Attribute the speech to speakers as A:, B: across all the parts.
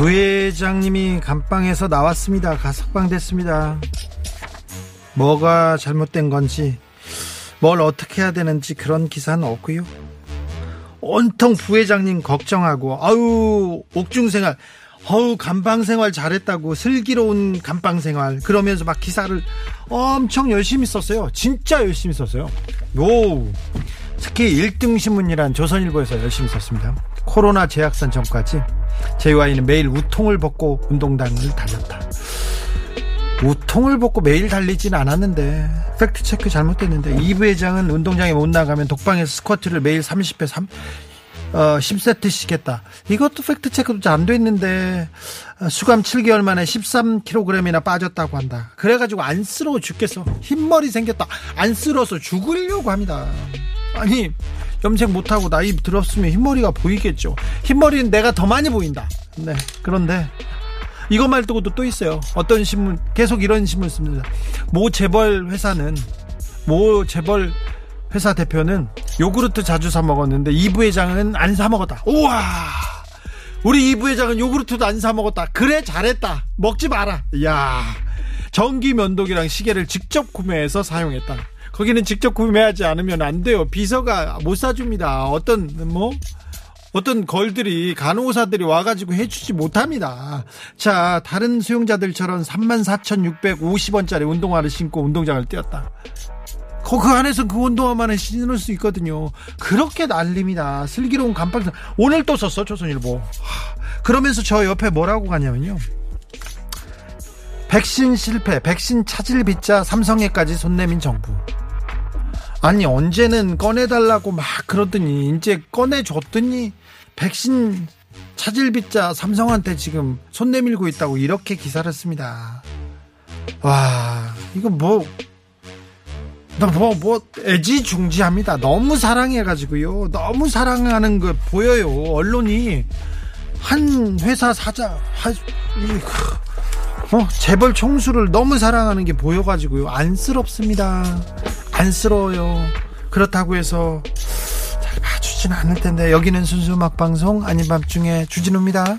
A: 부회장님이 감방에서 나왔습니다. 가석방 됐습니다. 뭐가 잘못된 건지, 뭘 어떻게 해야 되는지 그런 기사는 없고요. 온통 부회장님 걱정하고, 아유, 옥중생활, 어우, 감방생활 잘했다고, 슬기로운 감방생활, 그러면서 막 기사를 엄청 열심히 썼어요. 진짜 열심히 썼어요. 오, 특히 1등 신문이란 조선일보에서 열심히 썼습니다. 코로나 재확산 전까지 JY는 매일 우통을 벗고 운동장을 달렸다. 우통을 벗고 매일 달리진 않았는데 팩트체크 잘못됐는데 이 부회장은 운동장에 못 나가면 독방에서 스쿼트를 매일 30회 3, 어, 10세트씩 했다. 이것도 팩트체크도 잘 안 됐는데 어, 수감 7개월 만에 13kg이나 빠졌다고 한다. 그래가지고 안쓰러워 죽겠어. 흰머리 생겼다. 안쓰러워서 죽으려고 합니다. 아니 염색 못하고 나이 들었으면 흰머리가 보이겠죠. 흰머리는 내가 더 많이 보인다. 네. 그런데 이것 말고도 또 있어요. 어떤 신문 계속 이런 신문 씁니다. 모 재벌 회사는 모 재벌 회사 대표는 요구르트 자주 사 먹었는데 이 부회장은 안 사 먹었다. 우와. 우리 이 부회장은 요구르트도 안 사 먹었다. 그래 잘했다. 먹지 마라. 야 전기 면도기랑 시계를 직접 구매해서 사용했다. 거기는 직접 구매하지 않으면 안 돼요. 비서가 못 사줍니다. 어떤 뭐 어떤 걸들이 간호사들이 와가지고 해주지 못합니다. 자 다른 수용자들처럼 34,650원짜리 운동화를 신고 운동장을 뛰었다. 그, 그 안에서 그 운동화만을 신을 수 있거든요. 그렇게 난립니다. 슬기로운 감방 오늘 또 썼어 조선일보. 하, 그러면서 저 옆에 뭐라고 가냐면요. 백신 실패, 백신 찾을 빚자 삼성에까지 손 내민 정부. 아니 언제는 꺼내달라고 막 그러더니 이제 꺼내줬더니 백신 찾을 빚자 삼성한테 지금 손 내밀고 있다고 이렇게 기사를 씁니다. 와 이거 뭐 뭐, 뭐, 애지중지합니다. 너무 사랑해가지고요. 너무 사랑하는 거 보여요. 언론이. 한 회사 사자, 한, 이, 어, 재벌 총수를 너무 사랑하는 게 보여가지고요. 안쓰럽습니다. 안쓰러워요. 그렇다고 해서 잘 봐주진 않을 텐데, 여기는 순수 음악 방송, 아닌 밤중에 주진우입니다.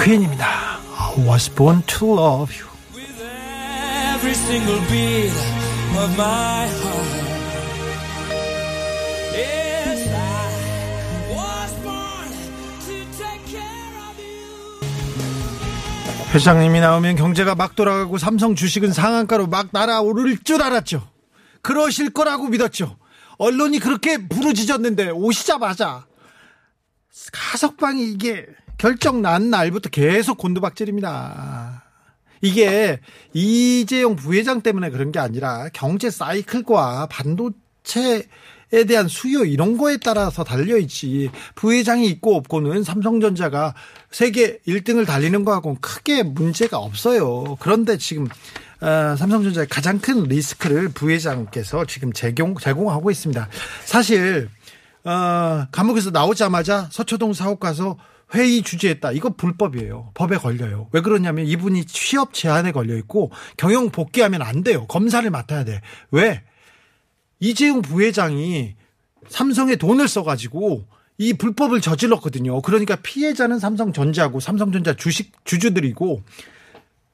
A: 퀸입니다. I was born to love you.
B: Of my heart. Yes, I was born to take care of you.
A: 회장님이 나오면 경제가 막 돌아가고 삼성 주식은 상한가로 막 날아오를 줄 알았죠. 그러실 거라고 믿었죠. 언론이 그렇게 부르짖었는데 오시자마자 가석방이 이게 결정 난 날부터 계속 곤두박질입니다. 이게 이재용 부회장 때문에 그런 게 아니라 경제 사이클과 반도체 에 대한 수요 이런 거에 따라서 달려 있지. 부회장이 있고 없고는 삼성전자가 세계 1등을 달리는 거하고는 크게 문제가 없어요. 그런데 지금 어, 삼성전자의 가장 큰 리스크를 부회장께서 지금 제공, 제공하고 있습니다. 사실 어, 감옥에서 나오자마자 서초동 사옥 가서 회의 주재했다. 이거 불법이에요. 법에 걸려요. 왜 그러냐면 이분이 취업 제한에 걸려 있고 경영 복귀하면 안 돼요. 검사를 맡아야 돼. 왜? 이재용 부회장이 삼성에 돈을 써가지고 이 불법을 저질렀거든요. 그러니까 피해자는 삼성전자고 삼성전자 주식 주주들이고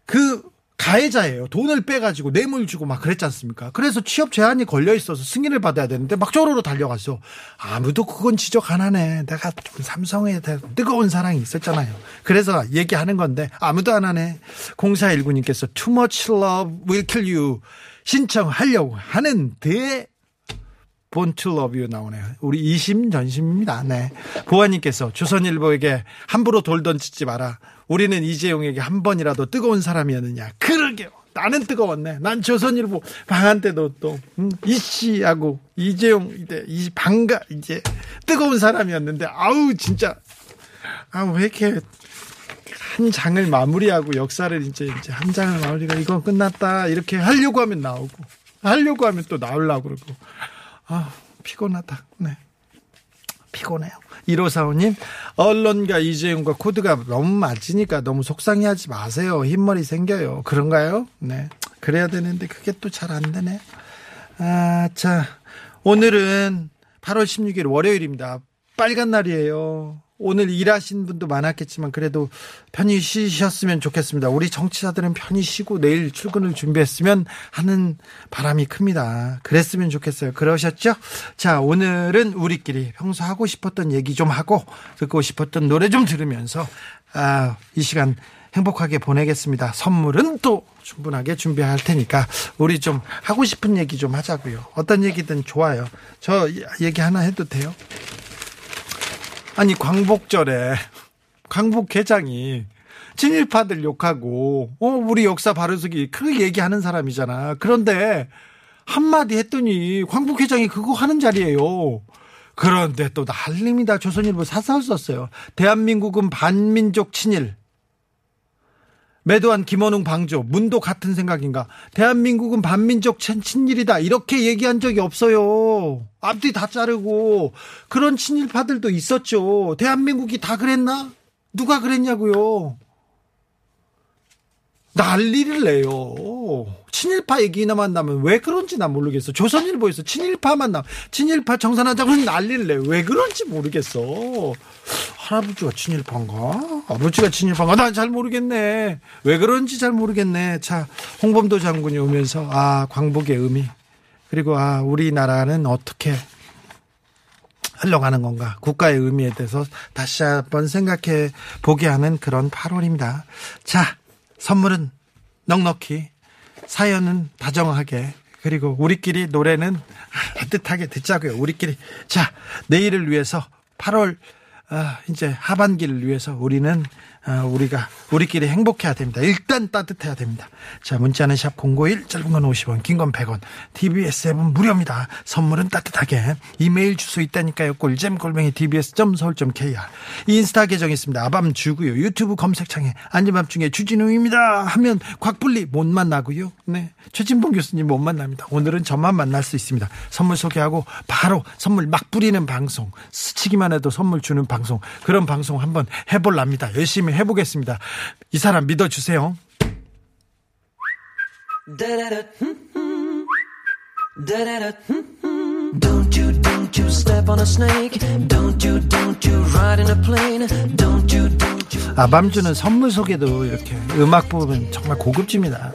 A: 그 가해자예요. 돈을 빼가지고 뇌물 주고 막 그랬지 않습니까? 그래서 취업 제한이 걸려 있어서 승인을 받아야 되는데 막 쪼로로 달려갔어. 아무도 그건 지적 안 하네. 내가 좀 삼성에 뜨거운 사랑이 있었잖아요. 그래서 얘기하는 건데 아무도 안 하네. 0419님께서 too much love will kill you 신청하려고 하는데 Love You 나오네요. 우리 이심 전심입니다. 네. 보아님께서 조선일보에게 함부로 돌 던지지 마라. 우리는 이재용에게 한 번이라도 뜨거운 사람이었느냐. 그러게요. 나는 뜨거웠네. 난 조선일보 방한 때도 또 음, 이씨하고 이재용 이제 이 방가 이제 뜨거운 사람이었는데 아우 진짜 아우 왜 이렇게 한 장을 마무리하고 역사를 이제 이제 한 장을 마무리가 이건 끝났다 이렇게 하려고 하면 나오고 하려고 하면 또 나오려고 그러고 아 피곤하다. 네. 피곤해요. 1545님, 언론과 이재용과 코드가 너무 맞으니까 너무 속상해 하지 마세요. 흰머리 생겨요. 그런가요? 네. 그래야 되는데 그게 또 잘 안 되네. 아, 자. 오늘은 8월 16일 월요일입니다. 빨간 날이에요. 오늘 일하신 분도 많았겠지만 그래도 편히 쉬셨으면 좋겠습니다. 우리 정치자들은 편히 쉬고 내일 출근을 준비했으면 하는 바람이 큽니다. 그랬으면 좋겠어요. 그러셨죠? 자, 오늘은 우리끼리 평소 하고 싶었던 얘기 좀 하고 듣고 싶었던 노래 좀 들으면서 아, 이 시간 행복하게 보내겠습니다. 선물은 또 충분하게 준비할 테니까 우리 좀 하고 싶은 얘기 좀 하자고요. 어떤 얘기든 좋아요. 저 얘기 하나 해도 돼요? 아니 광복절에 광복 회장이 친일파들 욕하고 어 우리 역사 바로서기 크게 얘기하는 사람이잖아. 그런데 한마디 했더니 광복 회장이 그거 하는 자리예요. 그런데 또 난립니다. 조선일보 사설 썼어요. 대한민국은 반민족 친일. 매도한 김원웅 방조 문도 같은 생각인가? 대한민국은 반민족 친일이다. 이렇게 얘기한 적이 없어요. 앞뒤 다 자르고. 그런 친일파들도 있었죠. 대한민국이 다 그랬나? 누가 그랬냐고요 난리를 내요. 친일파 얘기나 만 나면 왜 그런지 난 모르겠어. 조선일보에서 친일파 만 나, 친일파 정산하자고 난리를 내요. 왜 그런지 모르겠어. 할아버지가 친일파인가? 아버지가 친일파인가? 난 잘 모르겠네. 왜 그런지 잘 모르겠네. 자, 홍범도 장군이 오면서, 아, 광복의 의미. 그리고, 아, 우리나라는 어떻게 흘러가는 건가? 국가의 의미에 대해서 다시 한번 생각해 보게 하는 그런 8월입니다. 자, 선물은 넉넉히, 사연은 다정하게, 그리고 우리끼리 노래는 따뜻하게 듣자고요. 우리끼리. 자, 내일을 위해서 8월 아, 이제 하반기를 위해서 우리는 아, 우리가 우리끼리 행복해야 됩니다. 일단 따뜻해야 됩니다. 자, 문자는 샵 051, 짧은 건 50원, 긴 건 100원. TBS 앱은 무료입니다. 선물은 따뜻하게. 이메일 주소 있다니까요. 꿀잼 골뱅이 tbs.서울.kr. 인스타 계정 있습니다. 아밤 주고요. 유튜브 검색창에 안전밤중에 주진우입니다. 하면 곽불리 못 만나고요. 네. 최진봉 교수님 못 만납니다. 오늘은 저만 만날 수 있습니다. 선물 소개하고 바로 선물 막 뿌리는 방송. 스치기만 해도 선물 주는 방송. 그런 방송 한번 해볼랍니다. 열심히 해보겠습니다. 이 사람 믿어주세요.
C: Don't you, don't you step on a snake. Don't you, don't you ride in a plane. Don't you, don't you.
A: 아밤주는 선물 소개도 이렇게 음악 부분 정말 고급집니다.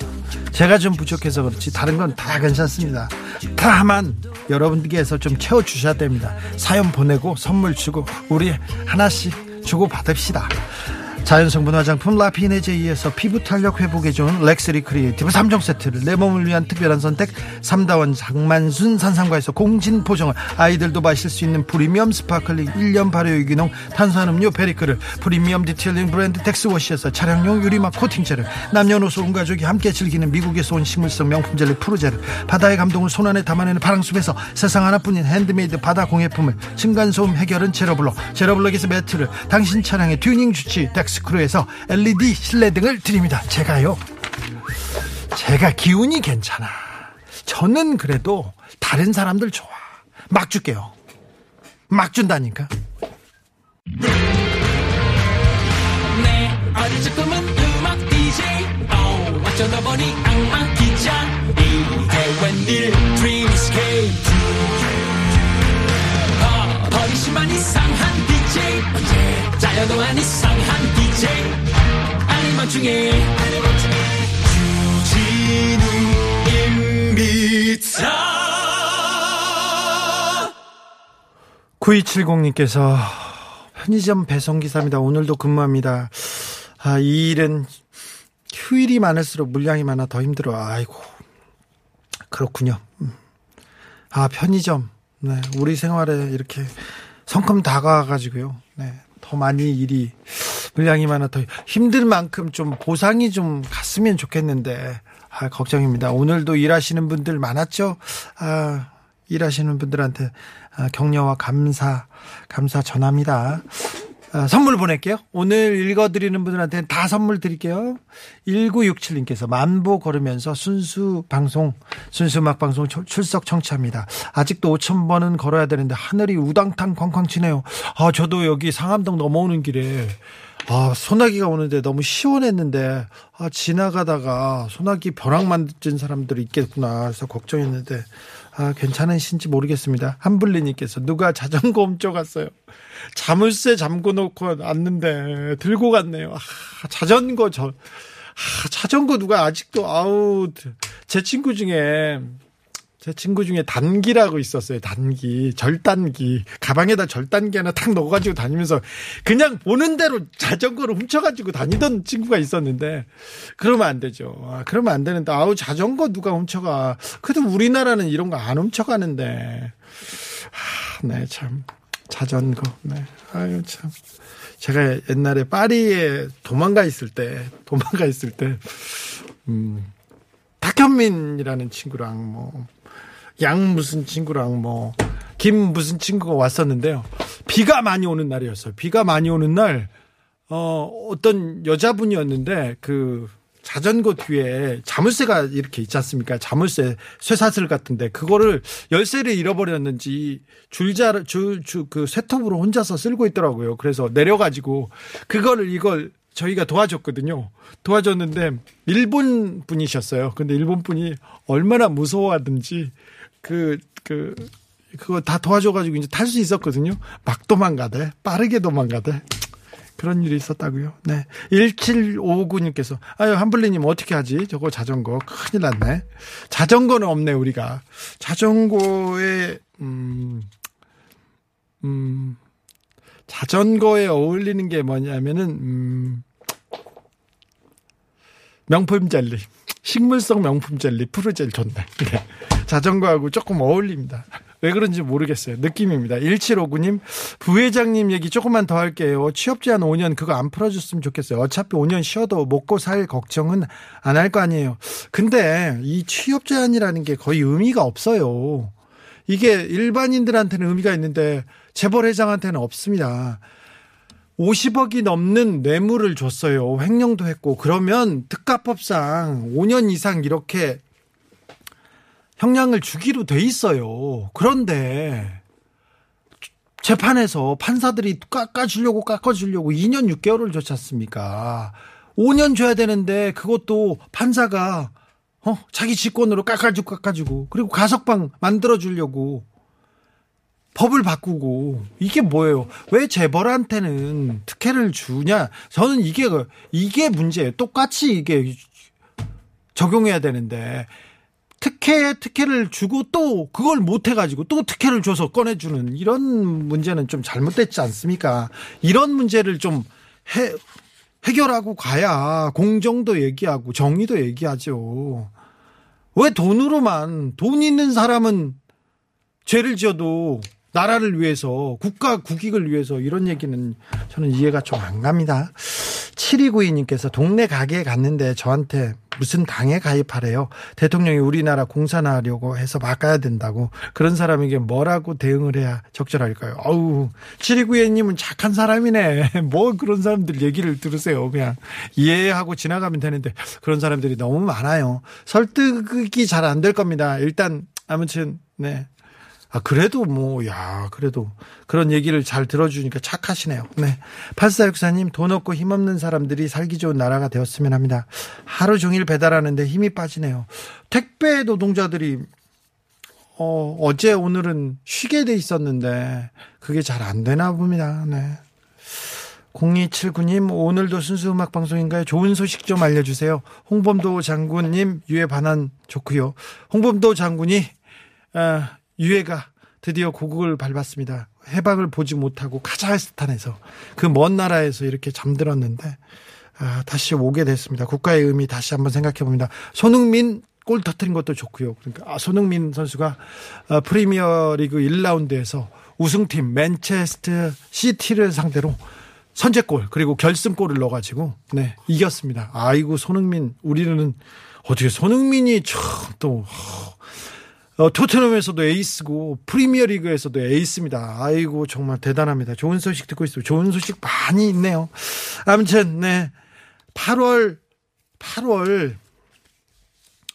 A: 제가 좀 부족해서 그렇지 다른 건 다 괜찮습니다. 다만 여러분께서 좀 채워주셔야 됩니다. 사연 보내고 선물 주고 우리 하나씩 주고 받읍시다. 자연성분 화장품 라피네 제이에서 피부 탄력 회복에 좋은 렉스리 크리에이티브 3종 세트를 내 몸을 위한 특별한 선택. 삼다원 장만순 산상과에서 공진 포정을. 아이들도 마실 수 있는 프리미엄 sparkling 1년 발효 유기농 탄산음료 베리크를. 프리미엄 detailing 브랜드 덱스워시에서 차량용 유리막 코팅제를. 남녀노소 온 가족이 함께 즐기는 미국에서 온 식물성 명품 젤리 푸르제를. 바다의 감동을 손안에 담아내는 파랑숲에서 세상 하나뿐인 핸드메이드 바다 공예품을. 층간소음 해결은 제로블럭 제로블럭에서 매트를. 당신 차량의 튜닝 주치. 덱스 크루에서 LED 실내등을 드립니다. 제가요. 제가 기운이 괜찮아. 저는 그래도 다른 사람들 좋아. 막 줄게요. 막 준다니까.
B: DJ 어, 어쩌다 보니 악마 기자. 이게 웬일 어, 버리시만 이상한 DJ 짜여도 안 이상한 DJ 아니면 중에 주진우입니다
A: 9270님께서 편의점 배송기사입니다. 오늘도 근무합니다. 아, 이 일은 휴일이 많을수록 물량이 많아 더 힘들어. 아이고. 그렇군요. 음. 아, 편의점. 네, 우리 생활에 이렇게 성큼 다가와가지고요. 네, 더 많이 일이 물량이 많아 더 힘들 만큼 좀 보상이 좀 갔으면 좋겠는데 아, 걱정입니다. 오늘도 일하시는 분들 많았죠. 아, 일하시는 분들한테 아, 격려와 감사 감사 전합니다. 아, 선물 보낼게요. 오늘 읽어드리는 분들한테는 다 선물 드릴게요. 1967님께서 만보 걸으면서 순수 방송, 순수 음악 방송 출- 출석 청취합니다. 아직도 5천번은 걸어야 되는데 하늘이 우당탕 쾅쾅 치네요. 아, 저도 여기 상암동 넘어오는 길에 아, 소나기가 오는데 너무 시원했는데, 아, 지나가다가 소나기 벼락 만든 사람들이 있겠구나. 그래서 걱정했는데, 아, 괜찮으신지 모르겠습니다. 한블리님께서 누가 자전거 훔쳐갔어요. 자물쇠 잠궈 놓고 왔는데, 들고 갔네요. 아, 자전거 저, 아, 자전거 누가 아직도, 아우, 제 친구 중에, 제 친구 중에 단기라고 있었어요. 단기, 절단기. 가방에다 절단기 하나 탁 넣어가지고 다니면서 그냥 보는 대로 자전거를 훔쳐가지고 다니던 친구가 있었는데 그러면 안 되죠. 아, 그러면 안 되는데 아우 자전거 누가 훔쳐가. 그래도 우리나라는 이런 거 안 훔쳐가는데. 아, 네, 참. 자전거. 네. 아유, 참. 제가 옛날에 파리에 도망가 있을 때, 도망가 있을 때, 음, 탁현민이라는 친구랑 뭐, 양 무슨 친구랑 뭐, 김 무슨 친구가 왔었는데요. 비가 많이 오는 날이었어요. 비가 많이 오는 날, 어, 어떤 여자분이었는데, 그, 자전거 뒤에 자물쇠가 이렇게 있지 않습니까? 자물쇠 쇠사슬 같은데 그거를 열쇠를 잃어버렸는지 줄자 줄그 쇠톱으로 혼자서 쓸고 있더라고요. 그래서 내려가지고 그거를 이걸 저희가 도와줬거든요. 도와줬는데 일본 분이셨어요. 근데 일본 분이 얼마나 무서워하든지 그그 그거 다 도와줘가지고 이제 탈 수 있었거든요. 막 도망가대, 빠르게 도망가대. 그런 일이 있었다고요. 네. 1759님께서 아유 한블리님 어떻게 하지? 저거 자전거 큰일 났네. 자전거는 없네 우리가. 자전거에 음, 음 자전거에 어울리는 게 뭐냐면은 음, 명품 젤리. 식물성 명품 젤리 푸르젤 좋네. 네. 자전거하고 조금 어울립니다. 왜 그런지 모르겠어요. 느낌입니다. 1759님, 부회장님 얘기 조금만 더 할게요. 취업 제한 5년 그거 안 풀어줬으면 좋겠어요. 어차피 5년 쉬어도 먹고 살 걱정은 안 할 거 아니에요. 근데 이 취업 제한이라는 게 거의 의미가 없어요. 이게 일반인들한테는 의미가 있는데 재벌 회장한테는 없습니다. 50억이 넘는 뇌물을 줬어요. 횡령도 했고 그러면 특가법상 5년 이상 이렇게 형량을 주기로 돼 있어요. 그런데 재판에서 판사들이 깎아주려고 깎아주려고 2년 6개월을 줬지 않습니까? 5년 줘야 되는데 그것도 판사가 어 자기 직권으로 깎아주고 깎아주고 그리고 가석방 만들어 주려고 법을 바꾸고 이게 뭐예요? 왜 재벌한테는 특혜를 주냐? 저는 이게 이게 문제예요. 똑같이 이게 적용해야 되는데 특혜 특혜를 주고 또 그걸 못 해 가지고 또 특혜를 줘서 꺼내 주는 이런 문제는 좀 잘못됐지 않습니까? 이런 문제를 좀 해, 해결하고 가야 공정도 얘기하고 정의도 얘기하죠. 왜 돈으로만 돈 있는 사람은 죄를 지어도 나라를 위해서 국가 국익을 위해서 이런 얘기는 저는 이해가 좀 안 갑니다. 7292님께서 동네 가게에 갔는데 저한테 무슨 당에 가입하래요. 대통령이 우리나라 공산화하려고 해서 바꿔야 된다고. 그런 사람에게 뭐라고 대응을 해야 적절할까요? 어우, 7292님은 착한 사람이네. 뭐 그런 사람들 얘기를 들으세요. 그냥 이해하고 지나가면 되는데 그런 사람들이 너무 많아요. 설득이 잘 안 될 겁니다. 일단 아무튼 네. 아, 그래도 뭐, 야, 그래도 그런 얘기를 잘 들어주니까 착하시네요. 네. 8464님, 돈 없고 힘없는 사람들이 살기 좋은 나라가 되었으면 합니다. 하루 종일 배달하는데 힘이 빠지네요. 택배 노동자들이, 어, 어제 오늘은 쉬게 돼 있었는데, 그게 잘 안 되나 봅니다. 네. 0279님, 오늘도 순수 음악 방송인가요? 좋은 소식 좀 알려주세요. 홍범도 장군님, 유해 반환 좋고요 홍범도 장군이, 아, 유해가 드디어 고국을 밟았습니다. 해방을 보지 못하고 카자흐스탄에서 그 먼 나라에서 이렇게 잠들었는데 아, 다시 오게 됐습니다. 국가의 의미 다시 한번 생각해 봅니다. 손흥민 골 터트린 것도 좋고요. 그러니까 아, 손흥민 선수가 아, 프리미어리그 1라운드에서 우승팀 맨체스터 시티를 상대로 선제골 그리고 결승골을 넣어가지고 네 이겼습니다. 아이고 손흥민 우리는 어떻게 손흥민이 참또 어, 토트넘에서도 에이스고 프리미어리그에서도 에이스입니다. 아이고 정말 대단합니다. 좋은 소식 듣고 있어요. 좋은 소식 많이 있네요. 아무튼 네 8월 8월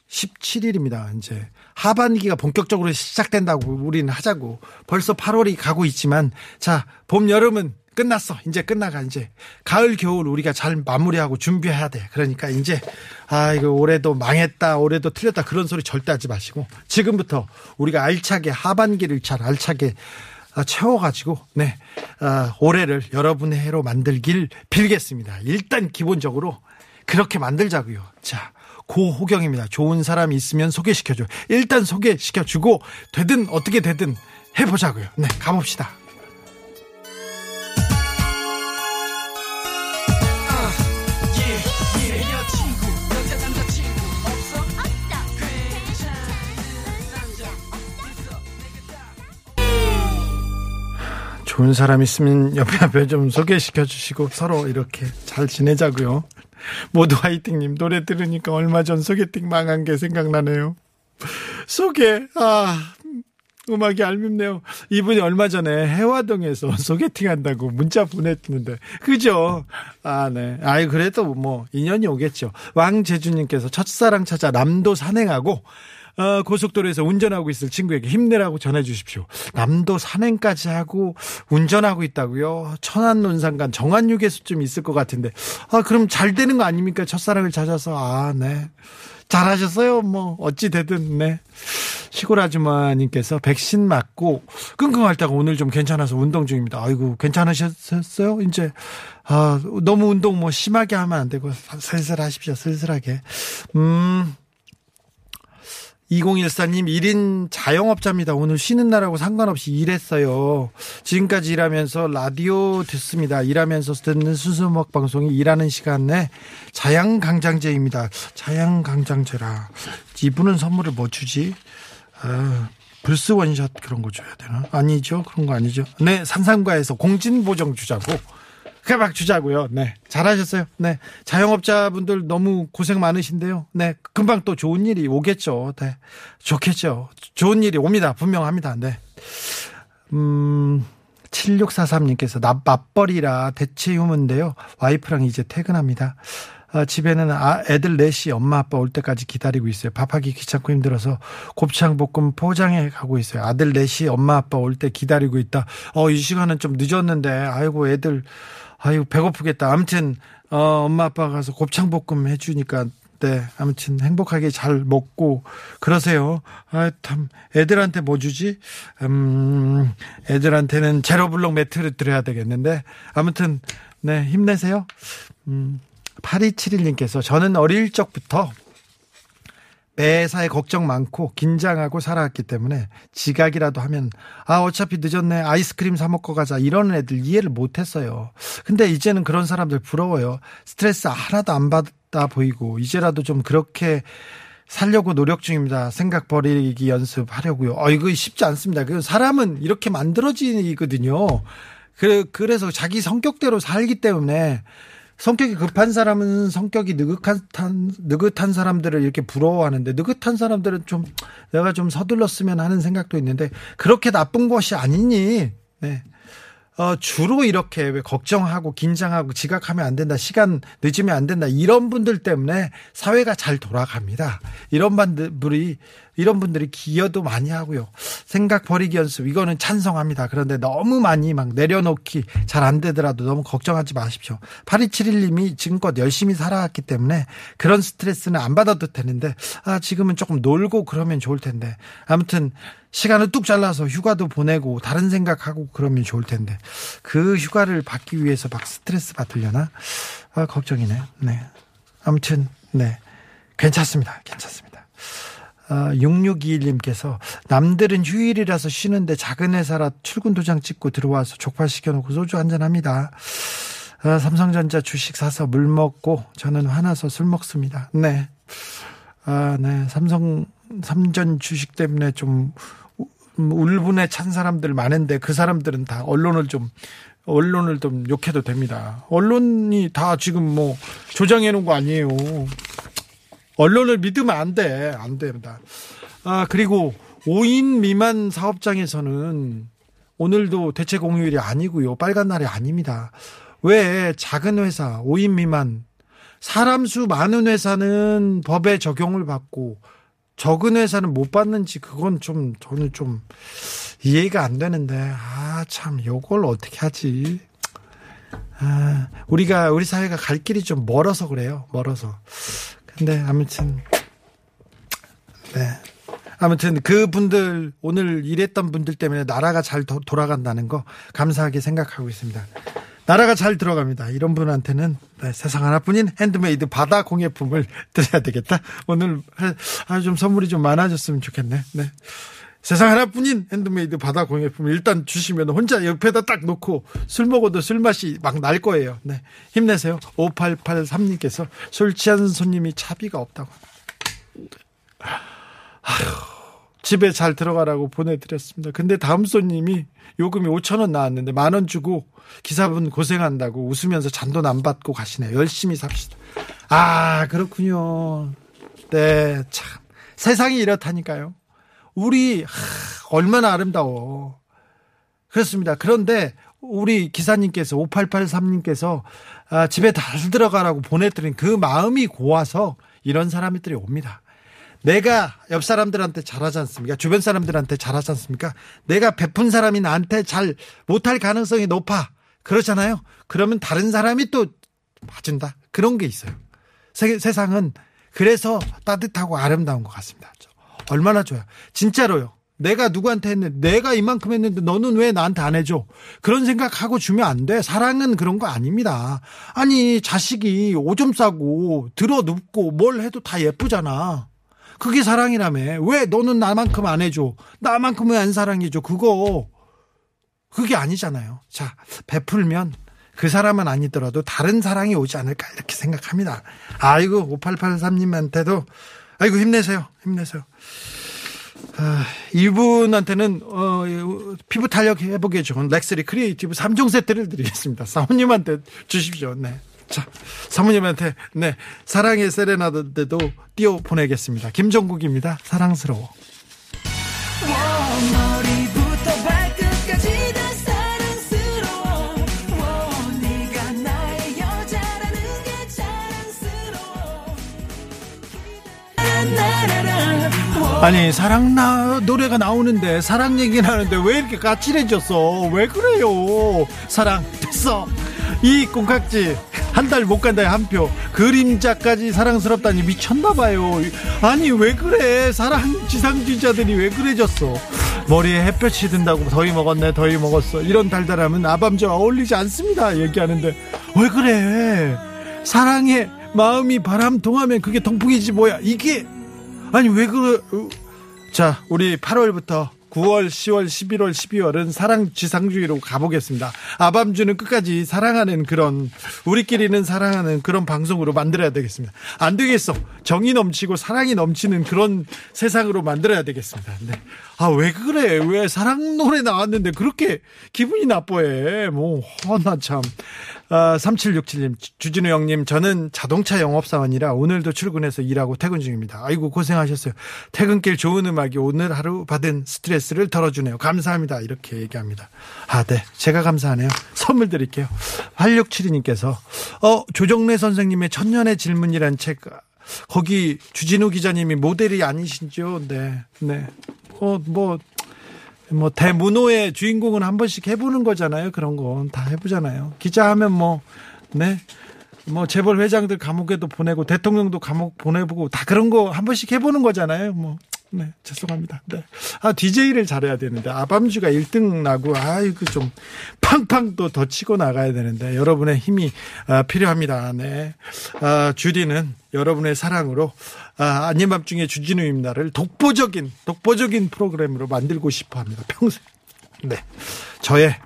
A: 17일입니다. 이제 하반기가 본격적으로 시작된다고 우리는 하자고 벌써 8월이 가고 있지만 자 봄 여름은 끝났어. 이제 끝나가 이제 가을 겨울 우리가 잘 마무리하고 준비해야 돼. 그러니까 이제 아 이거 올해도 망했다. 올해도 틀렸다. 그런 소리 절대 하지 마시고 지금부터 우리가 알차게 하반기를 잘 알차게 아, 채워가지고 네 아, 올해를 여러분의 해로 만들길 빌겠습니다. 일단 기본적으로 그렇게 만들자고요. 자. 고호경입니다. 좋은 사람이 있으면 소개시켜줘. 일단 소개시켜주고 되든 어떻게 되든 해보자고요. 네, 가봅시다. 좋은 사람 있으면 옆에 앞에 좀 소개시켜 주시고 서로 이렇게 잘 지내자고요. 모두 화이팅님 노래 들으니까 얼마 전 소개팅 망한 게 생각나네요. 소개 아 음악이 얄밉네요. 이분이 얼마 전에 해화동에서 소개팅 한다고 문자 보냈는데 그죠? 아 네. 아이 그래도 뭐 인연이 오겠죠. 왕재주님께서 첫사랑 찾아 남도 산행하고 어, 고속도로에서 운전하고 있을 친구에게 힘내라고 전해 주십시오. 남도 산행까지 하고 운전하고 있다고요. 천안 논산간 정안휴게소쯤 있을 것 같은데. 아, 그럼 잘 되는 거 아닙니까? 첫사랑을 찾아서. 아, 네. 잘하셨어요. 뭐 어찌 되든 네. 시골 아주머님께서 백신 맞고 끙끙 앓다가 오늘 좀 괜찮아서 운동 중입니다. 아이고 괜찮으셨어요? 이제 아 너무 운동 뭐 심하게 하면 안 되고 슬슬 하십시오. 슬슬하게. 음 2014님 1인 자영업자입니다. 오늘 쉬는 날하고 상관없이 일했어요. 지금까지 일하면서 라디오 듣습니다. 일하면서 듣는 수수음악 방송이 일하는 시간에 자양강장제입니다. 자양강장제라. 이분은 선물을 뭐 주지? 아, 불스 원샷 그런 거 줘야 되나? 아니죠. 그런 거 아니죠. 네, 산상가에서 공진보정 주자고. 그냥 막 주자고요. 네. 잘하셨어요. 네. 자영업자분들 너무 고생 많으신데요. 네. 금방 또 좋은 일이 오겠죠. 네. 좋겠죠. 좋은 일이 옵니다. 분명합니다. 네. 음, 7643님께서 나 맞벌이라 대체 유무인데요. 와이프랑 이제 퇴근합니다. 아, 집에는 아, 애들 넷이 엄마 아빠 올 때까지 기다리고 있어요. 밥하기 귀찮고 힘들어서 곱창 볶음 포장해 가고 있어요. 아들 넷이 엄마 아빠 올 때 기다리고 있다. 어, 이 시간은 좀 늦었는데 아이고 애들 아유 배고프겠다. 아무튼 어, 엄마 아빠 가서 곱창볶음 해주니까 네 아무튼 행복하게 잘 먹고 그러세요. 아참 애들한테 뭐 주지? 음 애들한테는 제로블록 매트를 드려야 되겠는데 아무튼 네 힘내세요. 음 8271님께서 저는 어릴 적부터 매사에 걱정 많고 긴장하고 살아왔기 때문에 지각이라도 하면 아 어차피 늦었네 아이스크림 사 먹고 가자 이런 애들 이해를 못했어요. 근데 이제는 그런 사람들 부러워요. 스트레스 하나도 안 받아 보이고 이제라도 좀 그렇게 살려고 노력 중입니다. 생각 버리기 연습하려고요. 어 이거 쉽지 않습니다. 그 사람은 이렇게 만들어지거든요. 그 그래서 자기 성격대로 살기 때문에 성격이 급한 사람은 성격이 느긋한 느긋한 사람들을 이렇게 부러워하는데 느긋한 사람들은 좀 내가 좀 서둘렀으면 하는 생각도 있는데 그렇게 나쁜 것이 아니니. 네. 어, 주로 이렇게 왜 걱정하고 긴장하고 지각하면 안 된다, 시간 늦으면 안 된다, 이런 분들 때문에 사회가 잘 돌아갑니다. 이런 분들이, 이런 분들이 기여도 많이 하고요. 생각 버리기 연습, 이거는 찬성합니다. 그런데 너무 많이 막 내려놓기 잘 안 되더라도 너무 걱정하지 마십시오. 8271님이 지금껏 열심히 살아왔기 때문에 그런 스트레스는 안 받아도 되는데, 아, 지금은 조금 놀고 그러면 좋을 텐데. 아무튼, 시간을 뚝 잘라서 휴가도 보내고 다른 생각하고 그러면 좋을 텐데 그 휴가를 받기 위해서 막 스트레스 받으려나 아, 걱정이네. 네. 아무튼 네 괜찮습니다. 괜찮습니다. 아, 6621님께서 남들은 휴일이라서 쉬는데 작은 회사라 출근 도장 찍고 들어와서 족발 시켜놓고 소주 한잔 합니다. 아, 삼성전자 주식 사서 물 먹고 저는 화나서 술 먹습니다. 네. 아, 네. 삼성 삼전 주식 때문에 좀 울분에 찬 사람들 많은데 그 사람들은 다 언론을 좀 언론을 좀 욕해도 됩니다. 언론이 다 지금 뭐 조장해 놓은 거 아니에요. 언론을 믿으면 안 돼. 안 됩니다. 아, 그리고 5인 미만 사업장에서는 오늘도 대체 공휴일이 아니고요. 빨간 날이 아닙니다. 왜 작은 회사, 5인 미만, 사람 수 많은 회사는 법에 적용을 받고 적은 회사는 못 받는지 그건 좀 저는 좀 이해가 안 되는데 아 참 요걸 어떻게 하지? 아, 우리가 우리 사회가 갈 길이 좀 멀어서 그래요. 멀어서. 근데 아무튼 네. 아무튼 그분들 오늘 일했던 분들 때문에 나라가 잘 도- 돌아간다는 거 감사하게 생각하고 있습니다. 나라가 잘 돌아갑니다. 이런 분한테는 네, 세상 하나뿐인 핸드메이드 바다 공예품을 드려야 되겠다. 오늘 아, 좀 선물이 좀 많아졌으면 좋겠네. 네. 세상 하나뿐인 핸드메이드 바다 공예품 일단 주시면 혼자 옆에다 딱 놓고 술 먹어도 술 맛이 막 날 거예요. 네. 힘내세요. 5883님께서 술 취한 손님이 차비가 없다고. 집에 잘 들어가라고 보내드렸습니다. 근데 다음 손님이 요금이 5천 원 나왔는데 만 원 주고 기사분 고생한다고 웃으면서 잔돈 안 받고 가시네요. 열심히 삽시다. 아 그렇군요. 네, 참 세상이 이렇다니까요. 우리 하, 얼마나 아름다워. 그렇습니다. 그런데 우리 기사님께서 5883님께서 아, 집에 잘 들어가라고 보내드린 그 마음이 고와서 이런 사람들이 옵니다. 내가 옆 사람들한테 잘하지 않습니까? 주변 사람들한테 잘하지 않습니까? 내가 베푼 사람이 나한테 잘 못할 가능성이 높아. 그렇잖아요? 그러면 다른 사람이 또 봐준다. 그런 게 있어요. 세, 세상은 그래서 따뜻하고 아름다운 것 같습니다. 얼마나 좋아요. 진짜로요. 내가 누구한테 했는데 내가 이만큼 했는데 너는 왜 나한테 안 해줘? 그런 생각하고 주면 안 돼. 사랑은 그런 거 아닙니다. 아니 자식이 오줌 싸고 들어 눕고 뭘 해도 다 예쁘잖아. 그게 사랑이라며. 왜 너는 나만큼 안 해줘? 나만큼 왜 안 사랑해줘? 그거 그게 아니잖아요. 자 베풀면 그 사람은 아니더라도 다른 사랑이 오지 않을까 이렇게 생각합니다. 아이고 5883님한테도 아이고 힘내세요. 힘내세요. 아, 이분한테는 어, 피부 탄력 회복에 좋은 렉스리 크리에이티브 3종 세트를 드리겠습니다. 사모님한테 주십시오. 네. 자, 사모님한테 네 사랑의 세레나데도 띄워 보내겠습니다. 김정국입니다. 사랑스러워. 아니 사랑 나 노래가 나오는데 사랑 얘기 나는데 왜 이렇게 까칠해졌어? 왜 그래요? 사랑 됐어. 이 콩깍지 한 달 못 간다에 한 표. 그림자까지 사랑스럽다니 미쳤나 봐요. 아니 왜 그래? 사랑 지상주의자들이 왜 그래졌어? 머리에 햇볕이 든다고 더위 먹었네, 더위 먹었어. 이런 달달함은 아밤주와 어울리지 않습니다. 얘기하는데 왜 그래? 사랑에 마음이 바람 통하면 그게 동풍이지 뭐야? 이게 아니 왜 그래? 자, 우리 8월부터 9월, 10월, 11월, 12월은 사랑 지상주의로 가보겠습니다. 아밤주는 끝까지 사랑하는 그런 우리끼리는 사랑하는 그런 방송으로 만들어야 되겠습니다. 안 되겠어. 정이 넘치고 사랑이 넘치는 그런 세상으로 만들어야 되겠습니다. 네. 아, 왜 그래? 왜 사랑 노래 나왔는데 그렇게 기분이 나빠해? 뭐, 허, 나 참. 아, 3767님, 주진우 형님, 저는 자동차 영업사원이라 오늘도 출근해서 일하고 퇴근 중입니다. 아이고, 고생하셨어요. 퇴근길 좋은 음악이 오늘 하루 받은 스트레스를 덜어주네요. 감사합니다. 이렇게 얘기합니다. 아, 네. 제가 감사하네요. 선물 드릴게요. 8672님께서, 어, 조정래 선생님의 천년의 질문이란 책, 거기 주진우 기자님이 모델이 아니신죠? 네. 네. 어, 뭐, 뭐 대문호의 주인공은 한 번씩 해보는 거잖아요. 그런 건 다 해보잖아요. 기자하면 뭐 네. 뭐 재벌 회장들 감옥에도 보내고 대통령도 감옥 보내보고 다 그런 거 한 번씩 해보는 거잖아요. 뭐 네, 죄송합니다. 네. 아, DJ를 잘해야 되는데, 아밤주가 1등 나고, 아이고, 좀, 팡팡 또 더 치고 나가야 되는데, 여러분의 힘이 아, 필요합니다. 네. 아, 주디는 여러분의 사랑으로, 아, 아닌 밤 중에 주진우입니다를 독보적인, 독보적인 프로그램으로 만들고 싶어 합니다. 평생. 네. 저의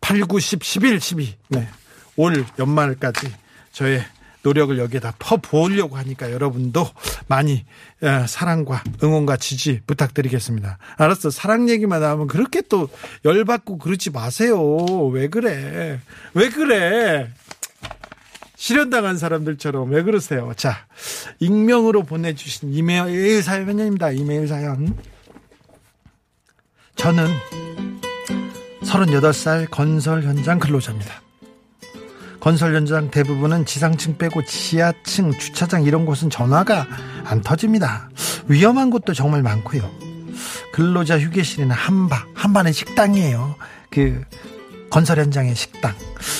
A: 8, 9, 10, 11, 12. 네. 올 연말까지 저의 노력을 여기에 다 퍼 부으려고 하니까 여러분도 많이 예, 사랑과 응원과 지지 부탁드리겠습니다. 알았어. 사랑 얘기만 하면 그렇게 또 열받고 그러지 마세요. 왜 그래? 왜 그래? 실현당한 사람들처럼 왜 그러세요? 자, 익명으로 보내주신 이메일 사연입니다. 이메일 사연. 저는 38살 건설 현장 근로자입니다. 건설 현장 대부분은 지상층 빼고 지하층, 주차장 이런 곳은 전화가 안 터집니다. 위험한 곳도 정말 많고요. 근로자 휴게실에는 한바, 한바는 식당이에요. 그 건설 현장의 식당.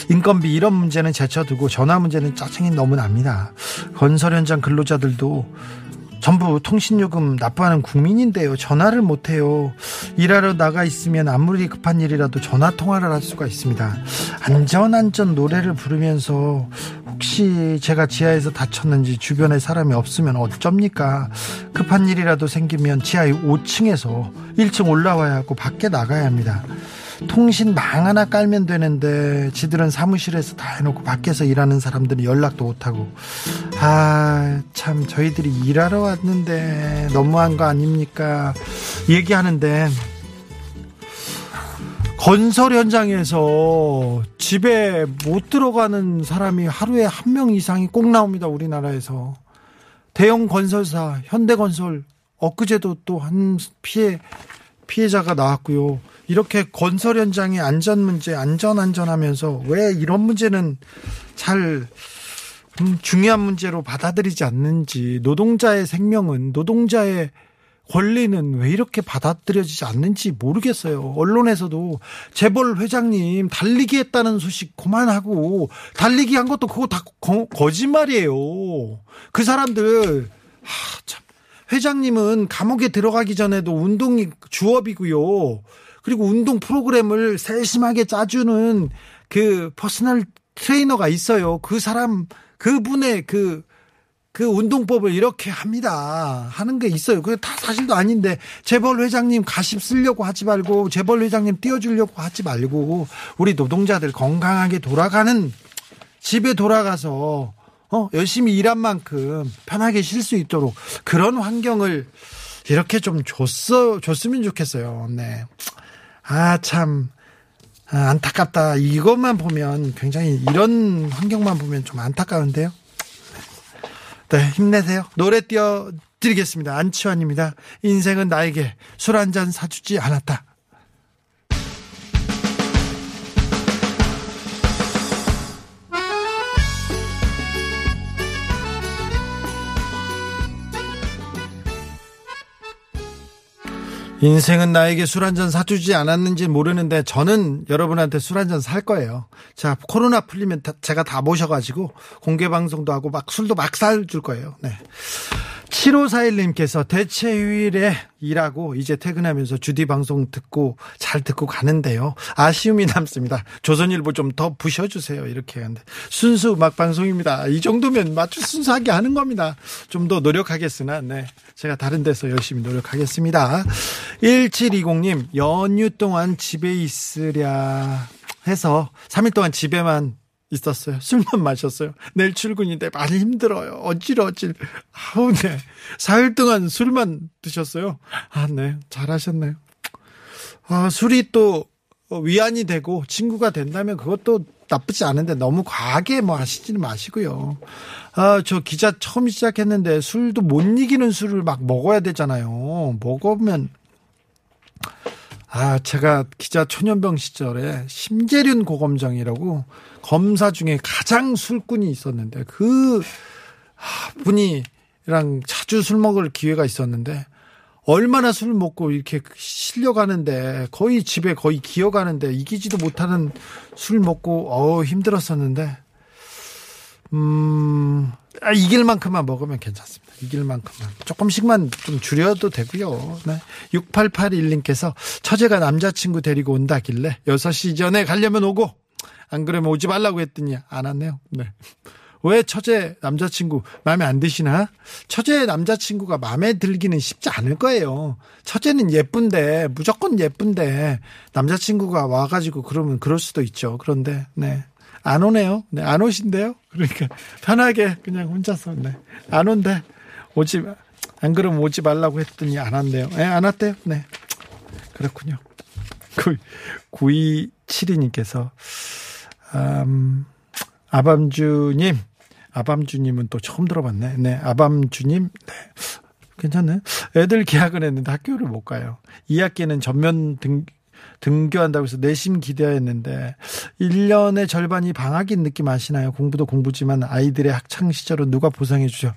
A: 인건비 이런 문제는 제쳐두고 전화 문제는 짜증이 너무 납니다. 건설 현장 근로자들도 전부 통신요금 납부하는 국민인데요. 전화를 못해요. 일하러 나가 있으면 아무리 급한 일이라도 전화 통화를 할 수가 있습니다. 안전 안전 노래를 부르면서 혹시 제가 지하에서 다쳤는지 주변에 사람이 없으면 어쩝니까? 급한 일이라도 생기면 지하 5층에서 1층 올라와야 하고 밖에 나가야 합니다. 통신망 하나 깔면 되는데 지들은 사무실에서 다 해놓고 밖에서 일하는 사람들은 연락도 못하고. 아 참 저희들이 일하러 왔는데 너무한 거 아닙니까? 얘기하는데 건설 현장에서 집에 못 들어가는 사람이 하루에 한 명 이상이 꼭 나옵니다 우리나라에서. 대형 건설사 현대건설 엊그제도 또 한 피해 피해자가 나왔고요. 이렇게 건설 현장의 안전 문제, 안전 안전하면서 왜 이런 문제는 잘 음, 중요한 문제로 받아들이지 않는지, 노동자의 생명은 노동자의 권리는 왜 이렇게 받아들여지지 않는지 모르겠어요. 언론에서도 재벌 회장님 달리기 했다는 소식 그만하고 달리기 한 것도 그거 다 거, 거짓말이에요. 그 사람들 하, 참 회장님은 감옥에 들어가기 전에도 운동이 주업이고요. 그리고 운동 프로그램을 세심하게 짜주는 그 personal 트레이너가 있어요. 그 사람, 그분의 그, 그 운동법을 이렇게 합니다. 하는 게 있어요. 그게 다 사실도 아닌데, 재벌 회장님 가십 쓰려고 하지 말고, 재벌 회장님 띄워주려고 하지 말고, 우리 노동자들 건강하게 돌아가는 집에 돌아가서 어, 열심히 일한 만큼 편하게 쉴 수 있도록 그런 환경을 이렇게 좀 줬어, 줬으면 좋겠어요. 네. 아, 참. 아, 안타깝다. 이것만 보면 굉장히 이런 환경만 보면 좀 안타까운데요. 네, 힘내세요. 노래 띄워 드리겠습니다. 안치환입니다. 인생은 나에게 술 한 잔 사주지 않았다. 인생은 나에게 술 한 잔 사주지 않았는지 모르는데 저는 여러분한테 술 한 잔 살 거예요. 자, 코로나 풀리면 다- 제가 다 모셔가지고 공개 방송도 하고 막 술도 막 살 줄 거예요. 네. 7541님께서 대체 휴일에 일하고 이제 퇴근하면서 주디 방송 듣고 잘 듣고 가는데요. 아쉬움이 남습니다. 조선일보 좀 더 부셔주세요. 이렇게 하는데. 순수 음악 방송입니다. 이 정도면 맞추 순수하게 하는 겁니다. 좀 더 노력하겠으나, 네. 제가 다른 데서 열심히 노력하겠습니다. 1720님, 연휴 동안 집에 있으랴 해서 3일 동안 집에만 있었어요. 술만 마셨어요. 내일 출근인데 많이 힘들어요. 어질어질. 아우, 네. 4일 동안 술만 드셨어요. 아, 네. 잘하셨네요. 아, 술이 또 위안이 되고 친구가 된다면 그것도 나쁘지 않은데 너무 과하게 뭐 하시지는 마시고요. 아, 저 기자 처음 시작했는데 술도 못 이기는 술을 막 먹어야 되잖아요. 먹으면 아, 제가 기자 초년병 시절에 심재륜 고검장이라고 검사 중에 가장 술꾼이 있었는데 그 아, 분이랑 자주 술 먹을 기회가 있었는데 얼마나 술 먹고 이렇게 실려가는데 거의 집에 거의 기어가는데 이기지도 못하는 술 먹고 어 힘들었었는데 음 아, 이길 만큼만 먹으면 괜찮습니다. 이길 만큼만 조금씩만 좀 줄여도 되고요. 네. 6881님께서 처제가 남자친구 데리고 온다길래 6시 전에 가려면 오고 안 그러면 오지 말라고 했더니 안 왔네요. 네. 왜 처제 남자친구 마음에 안 드시나? 처제 남자친구가 마음에 들기는 쉽지 않을 거예요. 처제는 예쁜데 무조건 예쁜데 남자친구가 와가지고 그러면 그럴 수도 있죠. 그런데 네 안 오네요. 네, 안 오신대요. 그러니까 편하게 그냥 혼자서 네. 안 온대. 오지 마- 안 그러면 오지 말라고 했더니 안 왔네요. 네, 안 왔대요. 네. 그렇군요. 9272님께서 음, 아밤주님 아밤주님은 또 처음 들어봤네. 네, 아밤주님. 네. 괜찮네. 애들 계약을 했는데 학교를 못 가요. 2학기는 전면 등, 등교한다고 해서 내심 기대했는데 1년의 절반이 방학인 느낌 아시나요? 공부도 공부지만 아이들의 학창 시절은 누가 보상해 주죠?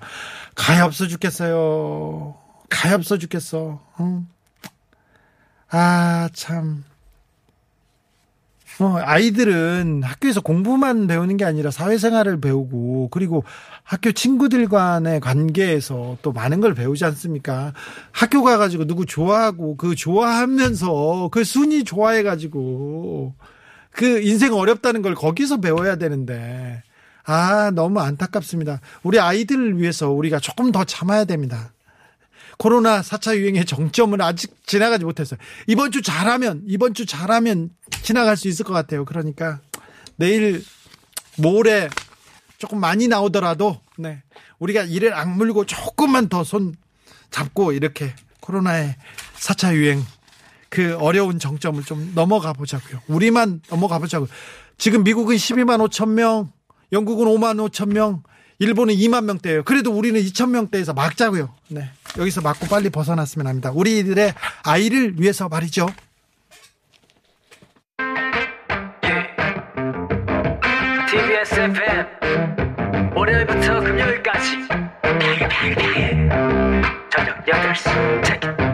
A: 가엾어 죽겠어요. 가엾어 죽겠어. 응? 아, 참. 어, 아이들은 학교에서 공부만 배우는 게 아니라 사회생활을 배우고 그리고 학교 친구들 간의 관계에서 또 많은 걸 배우지 않습니까? 학교 가가지고 누구 좋아하고 그 좋아하면서 그 순위 좋아해가지고 그 인생 어렵다는 걸 거기서 배워야 되는데 아 너무 안타깝습니다. 우리 아이들을 위해서 우리가 조금 더 참아야 됩니다. 코로나 4차 유행의 정점은 아직 지나가지 못했어요. 이번 주 잘하면, 이번 주 잘하면 지나갈 수 있을 것 같아요. 그러니까 내일, 모레 조금 많이 나오더라도, 네. 우리가 이를 악물고 조금만 더 손 잡고 이렇게 코로나의 4차 유행 그 어려운 정점을 좀 넘어가 보자고요. 우리만 넘어가 보자고요. 지금 미국은 12만 5천 명, 영국은 5만 5천 명, 일본은 2만 명대예요. 그래도 우리는 2천 명대에서 막자고요. 네. 여기서 막고 빨리 벗어났으면 합니다. 우리들의 아이를 위해서 말이죠.
D: 월요일부터 금요일까지. 저녁 8시. 체크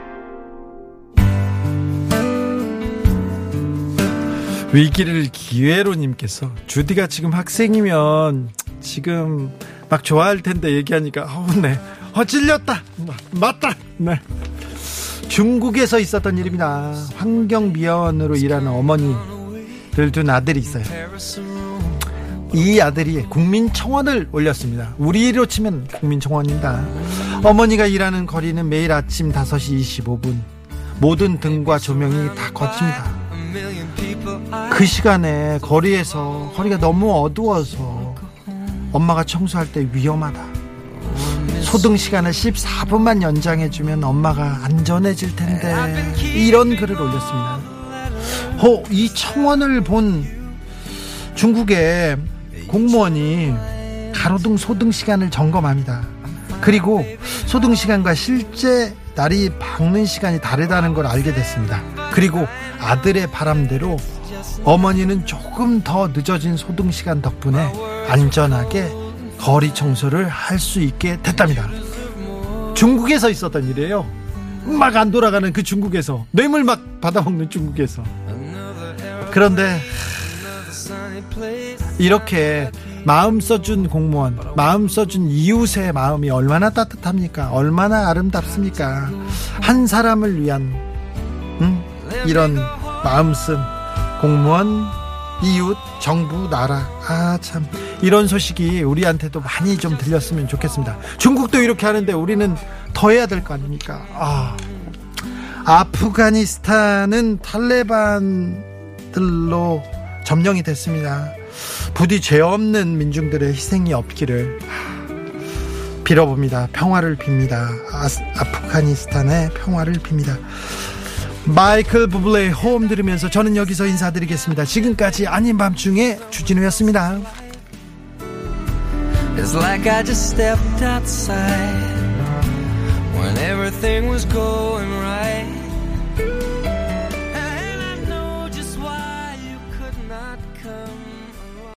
A: 위기를 기회로 님께서 주디가 지금 학생이면 지금 막 좋아할 텐데 얘기하니까 어우 네. 어 찔렸다. 마- 맞다. 네. 중국에서 있었던 일입니다. 환경 미화원으로 일하는 어머니들 둔 아들이 있어요. 이 아들이 국민청원을 올렸습니다. 우리로 치면 국민청원입니다. 어머니가 일하는 거리는 매일 아침 5시 25분. 모든 등과 조명이 다 거칩니다. 그 시간에 거리에서 거리가 너무 어두워서 엄마가 청소할 때 위험하다. 소등 시간을 14분만 연장해주면 엄마가 안전해질 텐데 이런 글을 올렸습니다. 어, 이 청원을 본 중국의 공무원이 가로등 소등 시간을 점검합니다. 그리고 소등 시간과 실제 날이 밝는 시간이 다르다는 걸 알게 됐습니다. 그리고 아들의 바람대로 어머니는 조금 더 늦어진 소등 시간 덕분에 안전하게 거리 청소를 할 수 있게 됐답니다. 중국에서 있었던 일이에요. 막 안 돌아가는 그 중국에서 뇌물 막 받아먹는 중국에서 그런데 이렇게 마음 써준 공무원, 마음 써준 이웃의 마음이 얼마나 따뜻합니까? 얼마나 아름답습니까? 한 사람을 위한 음? 이런 마음 쓴 공무원, 이웃, 정부, 나라. 아, 참. 이런 소식이 우리한테도 많이 좀 들렸으면 좋겠습니다. 중국도 이렇게 하는데 우리는 더 해야 될 거 아닙니까? 아. 아프가니스탄은 탈레반들로 점령이 됐습니다. 부디 죄 없는 민중들의 희생이 없기를 빌어봅니다. 평화를 빕니다. 아, 아프가니스탄의 평화를 빕니다. 마이클 부블레의 호흡 들으면서 저는 여기서 인사드리겠습니다. 지금까지 아닌 밤중에 주진우였습니다.
C: It's like I just stepped outside when everything was going right.